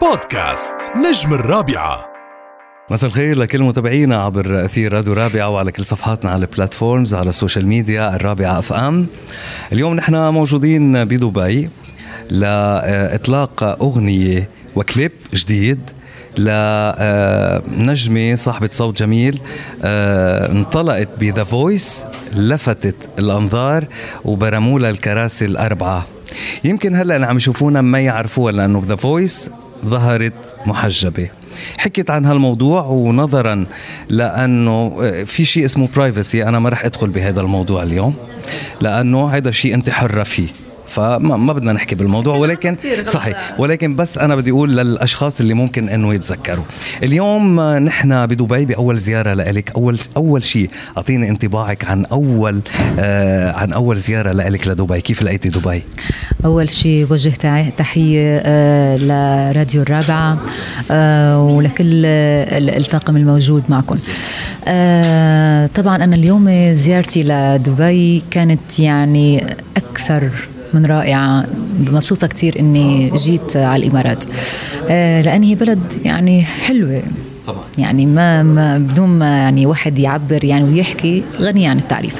بودكاست نجم الرابعة. مساء الخير لكل متابعينا عبر أثير راديو رابعة وعلى كل صفحاتنا على ال platforms على ال social media الرابعة FM اليوم نحن موجودين بدبي لإطلاق أغنية وكليب جديد لنجمة صاحبة صوت جميل آه، انطلقت ب The Voice لفتت الأنظار وبرموا لها الكراسي الأربعة. يمكن هلأ اللي عم يشوفونا ما يعرفوها لأنه The Voice ظهرت محجبة. حكيت عن هالموضوع ونظرا لأنه آه، في شيء اسمه privacy أنا ما رح أدخل بهذا الموضوع اليوم. لأنه هذا شيء أنت حرة فيه. فما ما بدنا نحكي بالموضوع ولكن صحيح ولكن بس أنا بدي أقول للأشخاص اللي ممكن إنه يتذكروا. اليوم نحن بدبي بأول زيارة لك أول أول شيء أعطيني انطباعك عن أول آه عن أول زيارة لك لدبي. كيف لقيتي دبي؟ أول شيء وجه تحية آه، لراديو الرابعة آه، ولكل ال- الطاقم الموجود معكم. آه، طبعا أنا اليوم زيارتي لدبي كانت يعني أكثر من رائعة. مبسوطة كتير إني جيت على الإمارات. آه، لأن هي بلد يعني حلوة. طبعا. يعني ما, ما بدون ما يعني واحد يعبر يعني ويحكي غني عن التعريف.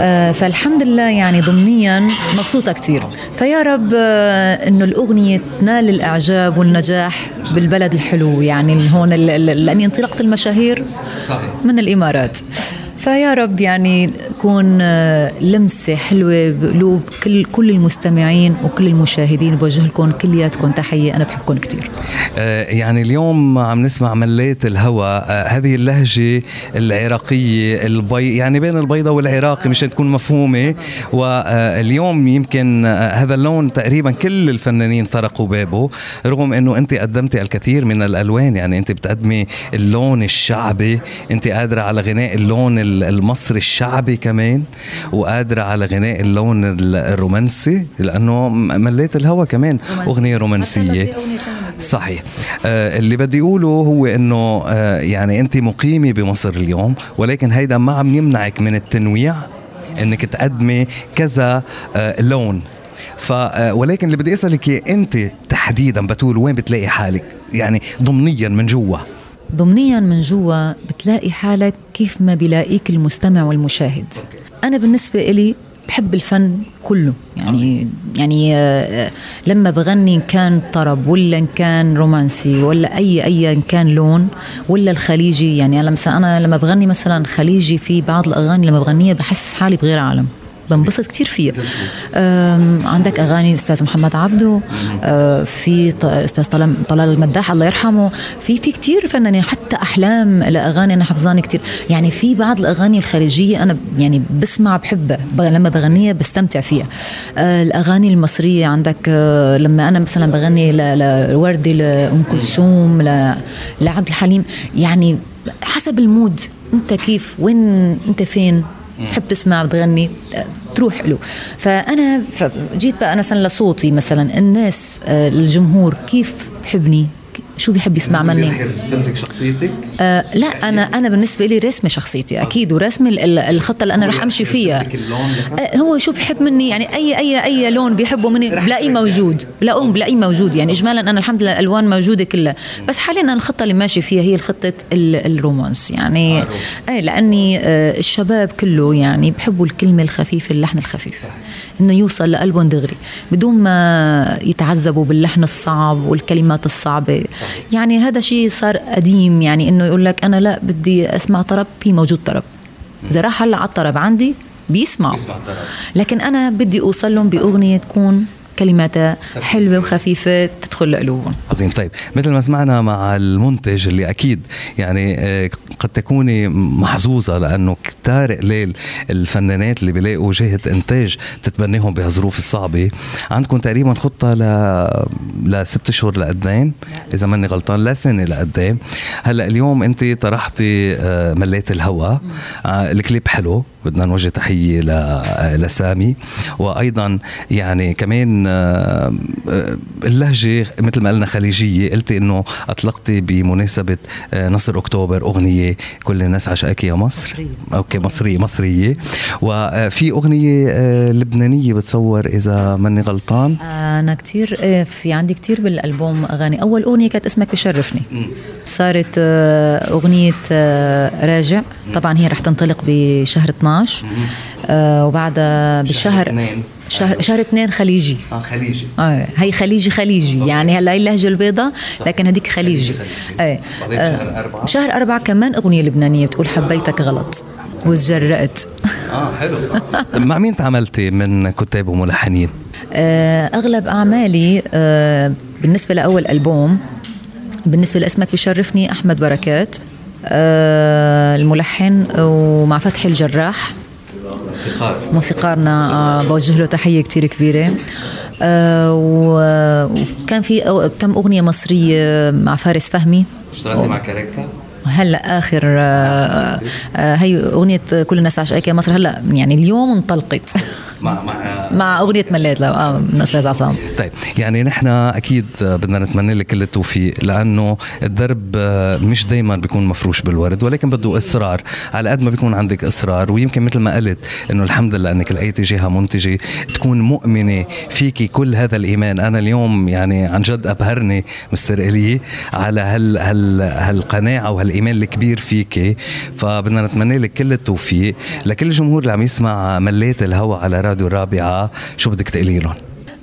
آه فالحمد لله يعني ضمنيا مبسوطة كتير فيا رب آه إنه الأغنية تنال الإعجاب والنجاح بالبلد الحلو. يعني هون لاني انطلقت المشاهير صحيح. من الإمارات. فيا رب يعني تكون آه، لمسة حلوة بقلوب كل كل المستمعين وكل المشاهدين. بوجه لكم كلياتكم تحية أنا بحبكم كتير. آه، يعني اليوم عم نسمع مليت الهوى. آه، هذه اللهجة العراقية البي يعني بين البيضة والعراقي مشان تكون مفهومة. واليوم يمكن هذا اللون تقريبا كل الفنانين طرقوا بابه رغم إنه أنت قدمتي الكثير من الألوان. يعني أنت بتقدمي اللون الشعبي أنت قادرة على غناء اللون ال- المصري الشعبي كمان وقادرة على غناء اللون ال- الرومانسي لأنه مليت الهوى كمان. أغنية رومانسية. صحيح. آه اللي بدي أقوله هو إنه آه يعني أنت مقيمة بمصر اليوم ولكن هيدا ما عم يمنعك من التنويع إنك تقدمي كذا آه لون. ف ولكن اللي بدي أسألك أنت تحديدا بتقول وين بتلاقي حالك؟ يعني ضمنيا من جوا. ضمنيا من جوا بتلاقي حالك كيف ما بيلاقيك المستمع والمشاهد. أنا بالنسبة إلي بحب الفن كله. يعني يعني آه، لما بغني إن كان طرب ولا إن كان رومانسي ولا أي أي إن كان لون ولا الخليجي. يعني أنا مثلا أنا لما بغني مثلا خليجي في بعض الأغاني لما بغنيها بحس حالي بغير عالم. بنبسط كتير فيها عندك أغاني الاستاذ محمد عبده أه، في أستاذ طلال المداح الله يرحمه في في كتير فنانين حتى أحلام لأغاني أنا حفظاني كتير. يعني في بعض الأغاني الخليجية أنا يعني بسمع بحبها لما بغنيها بستمتع فيها. أه، الأغاني المصرية عندك أه، لما أنا مثلا بغني لوردي لأم كلثوم لعبد الحليم يعني حسب المود أنت كيف وين أنت فين؟ تحب تسمع بتغني تروح له. فأنا جيت بقى مثلا لصوتي مثلا الناس آه، الجمهور كيف بحبني؟ شو بيحب يسمع مني؟ رسمتك شخصيتك؟ آه لا أنا أنا بالنسبة لي رسمة شخصيتي أكيد ال- الخطة اللي أنا رح أمشي فيها. آه هو شو بحب مني؟ يعني اي اي أي لون بيحبه مني بلاقيه موجود بلاقيه بلاقيه موجود. يعني اجمالا أنا الحمد لله الالوان موجودة كلها. بس حاليا أنا الخطة اللي ماشي فيها هي الخطة ال- الرومانس. يعني اي لأني آه الشباب كله يعني بحبوا الكلمة الخفيفة اللحن الخفيف. إنه يوصل لقلبهم دغري بدون ما يتعذبوا باللحن الصعب والكلمات الصعبة. يعني هذا شيء صار قديم يعني إنه يقول لك أنا لا بدي أسمع طرب في موجود طرب. إذا راح هلأ على الطرب عندي بيسمعوا. لكن أنا بدي أوصل لهم بأغنية تكون كلماتها حلوة وخفيفة تدخل لقلوبهم. عظيم. طيب مثل ما سمعنا مع المنتج اللي أكيد يعني آه، قد تكوني محظوظة لأنه كتار قليل الفنانات اللي بيلاقوا جهة إنتاج تتبناهم بهالظروف الصعبة. عندكم تقريبا خطة ل لست اشهر لقدام إذا ماني غلطان لا سنة لقدام. هلأ اليوم أنت طرحتي آه، مليت الهوى آه، الكليب حلو بدنا نوجه تحية ل- لسامي. وأيضا يعني كمان آه، اللهجة مثل ما قلنا خليجية قلتي إنه أطلقتي بمناسبة نصر أكتوبر أغنية كل الناس عشقك يا مصر؟ مصرية. أوكي مصرية مصرية. وفي أغنية لبنانية بتصور إذا ماني غلطان؟ أنا كتير في عندي كتير بالألبوم أغاني. أول أغنية كانت اسمك بشرفني صارت أغنية راجع. طبعا هي رح تنطلق بشهر 12 وبعدها بشهر شهر شهر اثنين خليجي. آه خليجي. آه هي خليجي خليجي. أوكي. يعني هلا هي اللهجة البيضاء لكن هذيك خليجي, خليجي. إيه شهر أربعة. شهر أربعة كمان أغنية لبنانية بتقول حبيتك غلط وتجرأت. آه حلو. مع مين تعاملتي من كتاب وملحنين؟ آه أغلب أعمالي آه بالنسبة لأول ألبوم بالنسبة لاسمك بشرفني أحمد بركات آه الملحن ومع فتحي الجراح. موسيقار. موسيقارنا آه بوجه له تحية كثير كبيرة. آه وكان في كم أغنية مصرية مع فارس فهمي؟ اشتغلتي مع كاريكا؟ هلا آخر آه آه هي أغنية كل الناس عشقك يا مصر. هلا يعني اليوم انطلقت. مع مع مع أغنية مليت لو آه من أستاذ عصام. طيب يعني نحن أكيد بدنا نتمنى لك كل التوفيق لأنه الدرب مش دائما بيكون مفروش بالورد ولكن بده إصرار. على قد ما بيكون عندك إصرار ويمكن مثل ما قلت إنه الحمد لله إنك لقيتي جهة منتجة تكون مؤمنة فيكي كل هذا الإيمان. أنا اليوم يعني عن جد أبهرني مستر إلي على هال هال هالقناعة وهالإيمان الكبير فيكي فبدنا نتمنى لك كل التوفيق لكل الجمهور اللي عم يسمع مليت الهوى على راديو الرابعة شو بدك تقولي لهم؟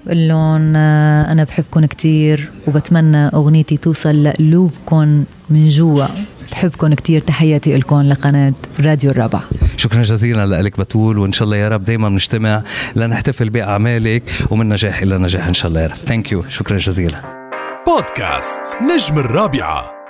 بقول لهم أنا بحبكم كثير وبتمنى أغنيتي توصل لقلوبكم من جوا. بحبكم كثير تحياتي لكم لقناة راديو الرابعة. شكرا جزيلا لك بتول وإن شاء الله يا رب دائما نجتمع لنحتفل بأعمالك ومن نجاح إلى نجاح إن شاء الله يا رب. ثانك يو شكرا جزيلا. بودكاست نجم الرابعة.